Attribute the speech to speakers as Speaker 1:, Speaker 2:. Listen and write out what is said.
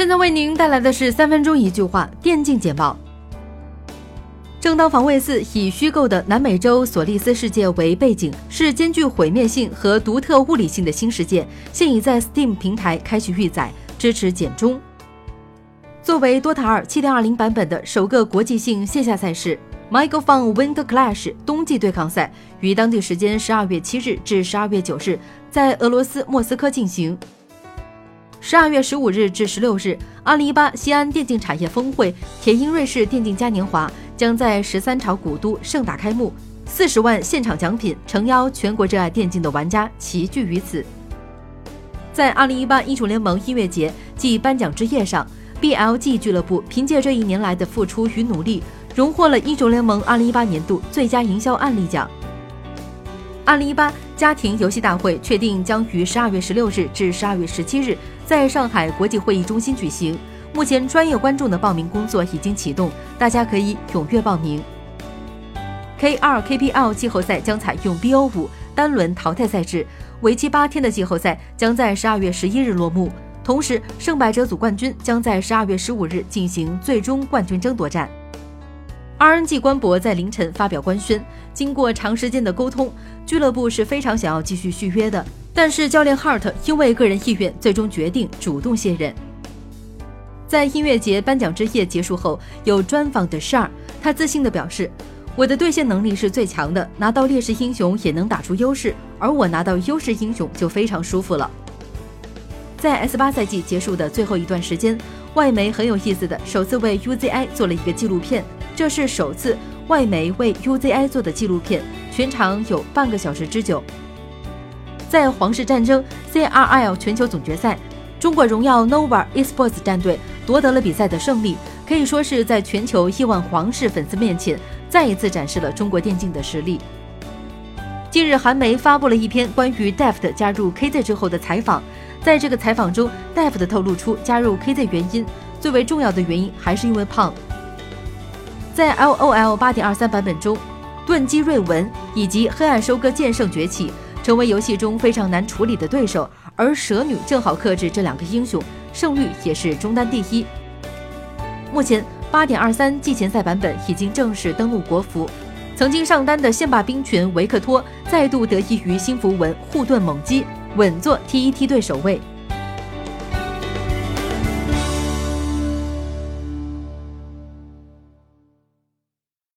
Speaker 1: 现在为您带来的是三分钟一句话电竞简报。正当防卫四以虚构的南美洲索利斯世界为背景，是兼具毁灭性和独特物理性的新世界，现已在 Steam 平台开启预载，支持简中。作为 DOTA 二7.20版本的首个国际性线下赛事，Microphone Winter Clash 冬季对抗赛于当地时间十二月七日至十二月九日在俄罗斯莫斯科进行。十二月十五日至十六日，二零一八西安电竞产业峰会铁鹰瑞士电竞嘉年华将在十三朝古都盛大开幕，四十万现场奖品诚邀全国热爱电竞的玩家齐聚于此。在二零一八英雄联盟音乐节暨颁奖之夜上，BLG 俱乐部凭借这一年来的付出与努力，荣获了英雄联盟二零一八年度最佳营销案例奖。二零一八家庭游戏大会确定将于十二月十六日至十二月十七日在上海国际会议中心举行。目前专业观众的报名工作已经启动，大家可以踊跃报名。K 二 KPL 季后赛将采用 BO 五单轮淘汰赛制，为期八天的季后赛将在十二月十一日落幕。同时，胜败者组冠军将在十二月十五日进行最终冠军争夺战。RNG 官博在凌晨发表官宣，经过长时间的沟通，俱乐部是非常想要继续续约的，但是教练 Hart 因为个人意愿，最终决定主动卸任。在音乐节颁奖之夜结束后，有专访的 Shar，他自信地表示：“我的兑现能力是最强的，拿到劣势英雄也能打出优势，而我拿到优势英雄就非常舒服了。”在 S 八赛季结束的最后一段时间，外媒很有意思的首次为 UZI 做了一个纪录片。这是首次外媒为 UZI 做的纪录片，全长有半个小时之久。在皇室战争 CRL 全球总决赛，中国荣耀 Nova Esports 战队夺得了比赛的胜利，可以说是在全球亿万皇室粉丝面前再一次展示了中国电竞的实力。近日，韩媒发布了一篇关于 Deft 加入 KZ 之后的采访，在这个采访中，Deft 透露出加入 KZ 原因，最为重要的原因还是因为胖。在 LOL 八点二三版本中，盾击瑞文以及黑暗收割剑圣崛起，成为游戏中非常难处理的对手，而蛇女正好克制这两个英雄，胜率也是中单第一。目前八点二三季前赛版本已经正式登陆国服，曾经上单的线霸兵群维克托再度得益于新符文护盾猛击，稳坐 T 一梯队首位。